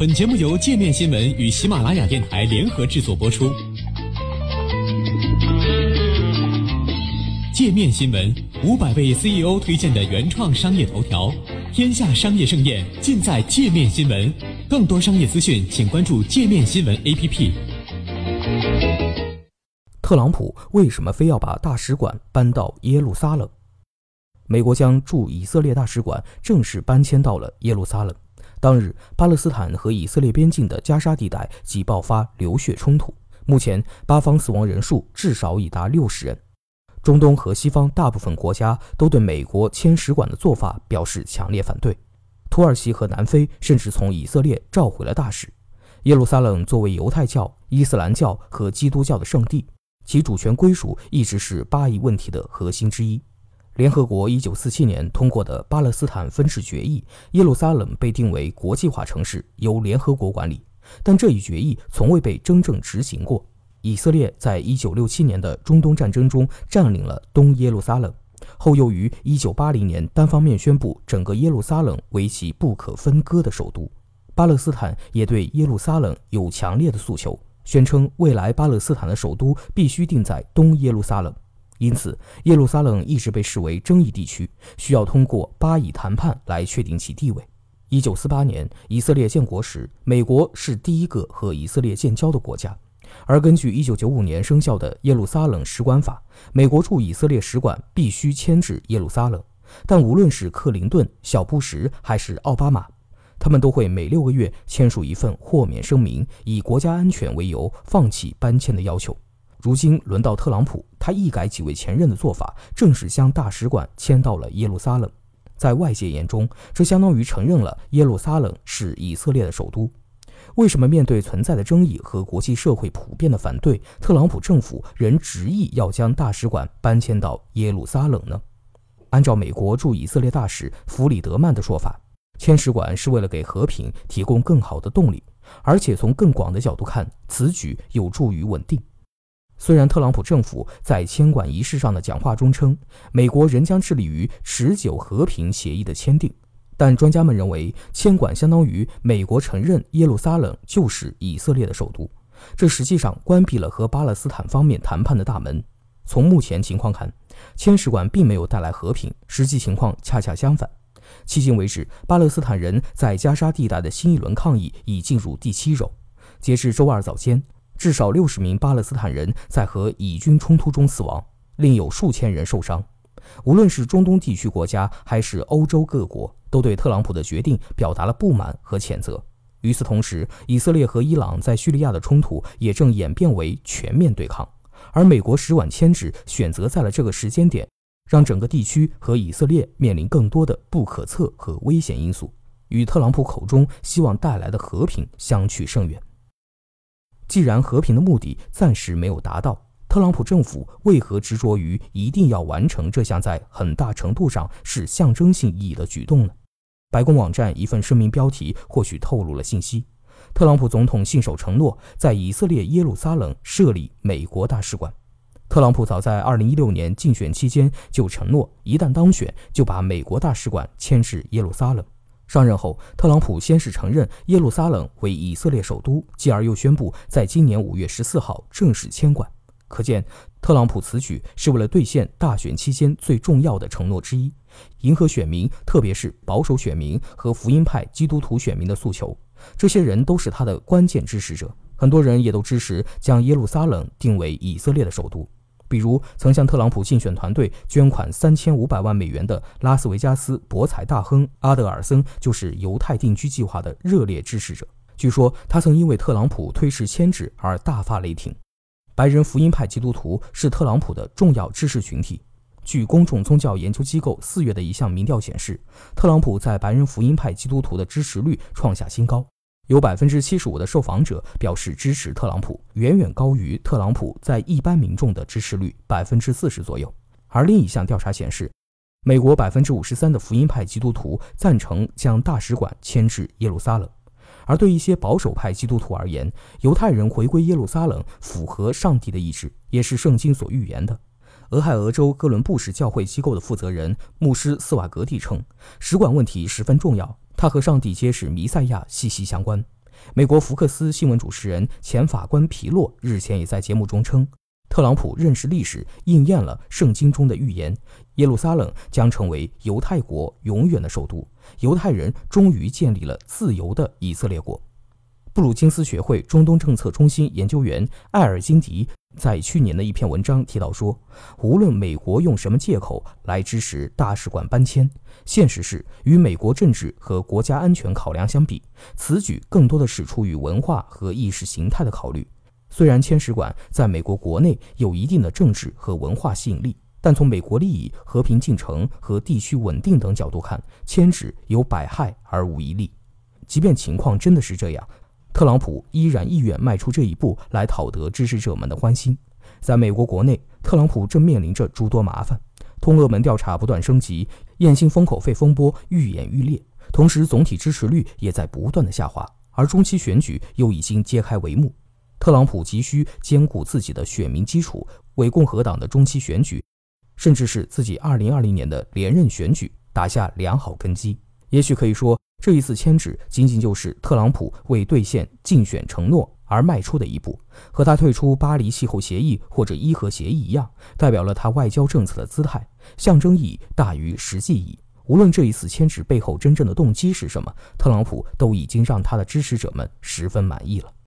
本节目由界面新闻与喜马拉雅电台联合制作播出。界面新闻五百位 CEO 推荐的原创商业头条，天下商业盛宴尽在界面新闻。更多商业资讯，请关注界面新闻 APP。特朗普为什么非要把大使馆搬到耶路撒冷？美国将驻以色列大使馆正式搬迁到了耶路撒冷。当日，巴勒斯坦和以色列边境的加沙地带即爆发流血冲突，目前巴方死亡人数至少已达六十人。中东和西方大部分国家都对美国迁使馆的做法表示强烈反对，土耳其和南非甚至从以色列召回了大使。耶路撒冷作为犹太教、伊斯兰教和基督教的圣地，其主权归属一直是巴以问题的核心之一。联合国1947年通过的巴勒斯坦分治决议，耶路撒冷被定为国际化城市，由联合国管理。但这一决议从未被真正执行过。以色列在1967年的中东战争中占领了东耶路撒冷，后又于1980年单方面宣布整个耶路撒冷为其不可分割的首都。巴勒斯坦也对耶路撒冷有强烈的诉求，宣称未来巴勒斯坦的首都必须定在东耶路撒冷。因此，耶路撒冷一直被视为争议地区，需要通过巴以谈判来确定其地位。一九四八年以色列建国时，美国是第一个和以色列建交的国家。而根据一九九五年生效的耶路撒冷使馆法，美国驻以色列使馆必须迁至耶路撒冷。但无论是克林顿、小布什还是奥巴马，他们都会每六个月签署一份豁免声明，以国家安全为由放弃搬迁的要求。如今轮到特朗普，他一改几位前任的做法，正式将大使馆迁到了耶路撒冷。在外界眼中，这相当于承认了耶路撒冷是以色列的首都。为什么面对存在的争议和国际社会普遍的反对，特朗普政府仍执意要将大使馆搬迁到耶路撒冷呢？按照美国驻以色列大使弗里德曼的说法，迁使馆是为了给和平提供更好的动力，而且从更广的角度看，此举有助于稳定。虽然特朗普政府在迁馆仪式上的讲话中称，美国仍将致力于持久和平协议的签订，但专家们认为，迁馆相当于美国承认耶路撒冷就是以色列的首都，这实际上关闭了和巴勒斯坦方面谈判的大门。从目前情况看，迁使馆并没有带来和平，实际情况恰恰相反。迄今为止，巴勒斯坦人在加沙地带的新一轮抗议已进入第七周，截至周二早间。至少六十名巴勒斯坦人在和以军冲突中死亡，另有数千人受伤。无论是中东地区国家还是欧洲各国，都对特朗普的决定表达了不满和谴责。与此同时，以色列和伊朗在叙利亚的冲突也正演变为全面对抗，而美国使馆迁址选择在了这个时间点，让整个地区和以色列面临更多的不可测和危险因素，与特朗普口中希望带来的和平相去甚远。既然和平的目的暂时没有达到，特朗普政府为何执着于一定要完成这项在很大程度上是象征性意义的举动呢？白宫网站一份声明标题或许透露了信息：特朗普总统信守承诺，在以色列耶路撒冷设立美国大使馆。特朗普早在2016年竞选期间就承诺，一旦当选，就把美国大使馆迁至耶路撒冷。上任后，特朗普先是承认耶路撒冷为以色列首都，继而又宣布在今年五月十四号正式迁馆。可见，特朗普此举是为了兑现大选期间最重要的承诺之一，迎合选民，特别是保守选民和福音派基督徒选民的诉求。这些人都是他的关键支持者，很多人也都支持将耶路撒冷定为以色列的首都。比如，曾向特朗普竞选团队捐款三千五百万美元的拉斯维加斯博彩大亨阿德尔森，就是犹太定居计划的热烈支持者。据说，他曾因为特朗普推迟迁址而大发雷霆。白人福音派基督徒是特朗普的重要支持群体。据公众宗教研究机构四月的一项民调显示，特朗普在白人福音派基督徒的支持率创下新高。有百分之七十五的受访者表示支持特朗普，远远高于特朗普在一般民众的支持率百分之四十左右。而另一项调查显示，美国百分之五十三的福音派基督徒赞成将大使馆迁至耶路撒冷。而对一些保守派基督徒而言，犹太人回归耶路撒冷符合上帝的意志，也是圣经所预言的。俄亥俄州哥伦布市教会机构的负责人牧师斯瓦格蒂称，使馆问题十分重要。他和上帝揭示弥赛亚息息相关。美国福克斯新闻主持人、前法官皮洛日前也在节目中称，特朗普认识历史，应验了圣经中的预言：耶路撒冷将成为犹太国永远的首都，犹太人终于建立了自由的以色列国。布鲁金斯学会中东政策中心研究员艾尔金迪在去年的一篇文章提到说，无论美国用什么借口来支持大使馆搬迁，现实是与美国政治和国家安全考量相比，此举更多的是出于文化和意识形态的考虑。虽然迁使馆在美国国内有一定的政治和文化吸引力，但从美国利益、和平进程和地区稳定等角度看，迁址有百害而无一利。即便情况真的是这样。特朗普依然意愿迈出这一步来讨得支持者们的欢心。在美国国内，特朗普正面临着诸多麻烦，通俄门调查不断升级，艳星封口费风波愈演愈烈，同时总体支持率也在不断的下滑。而中期选举又已经揭开帷幕，特朗普急需兼顾自己的选民基础，为共和党的中期选举，甚至是自己2020年的连任选举打下良好根基。也许可以说。这一次迁址仅仅就是特朗普为兑现竞选承诺而迈出的一步，和他退出巴黎气候协议或者伊核协议一样，代表了他外交政策的姿态，象征意义大于实际意义。无论这一次迁址背后真正的动机是什么，特朗普都已经让他的支持者们十分满意了。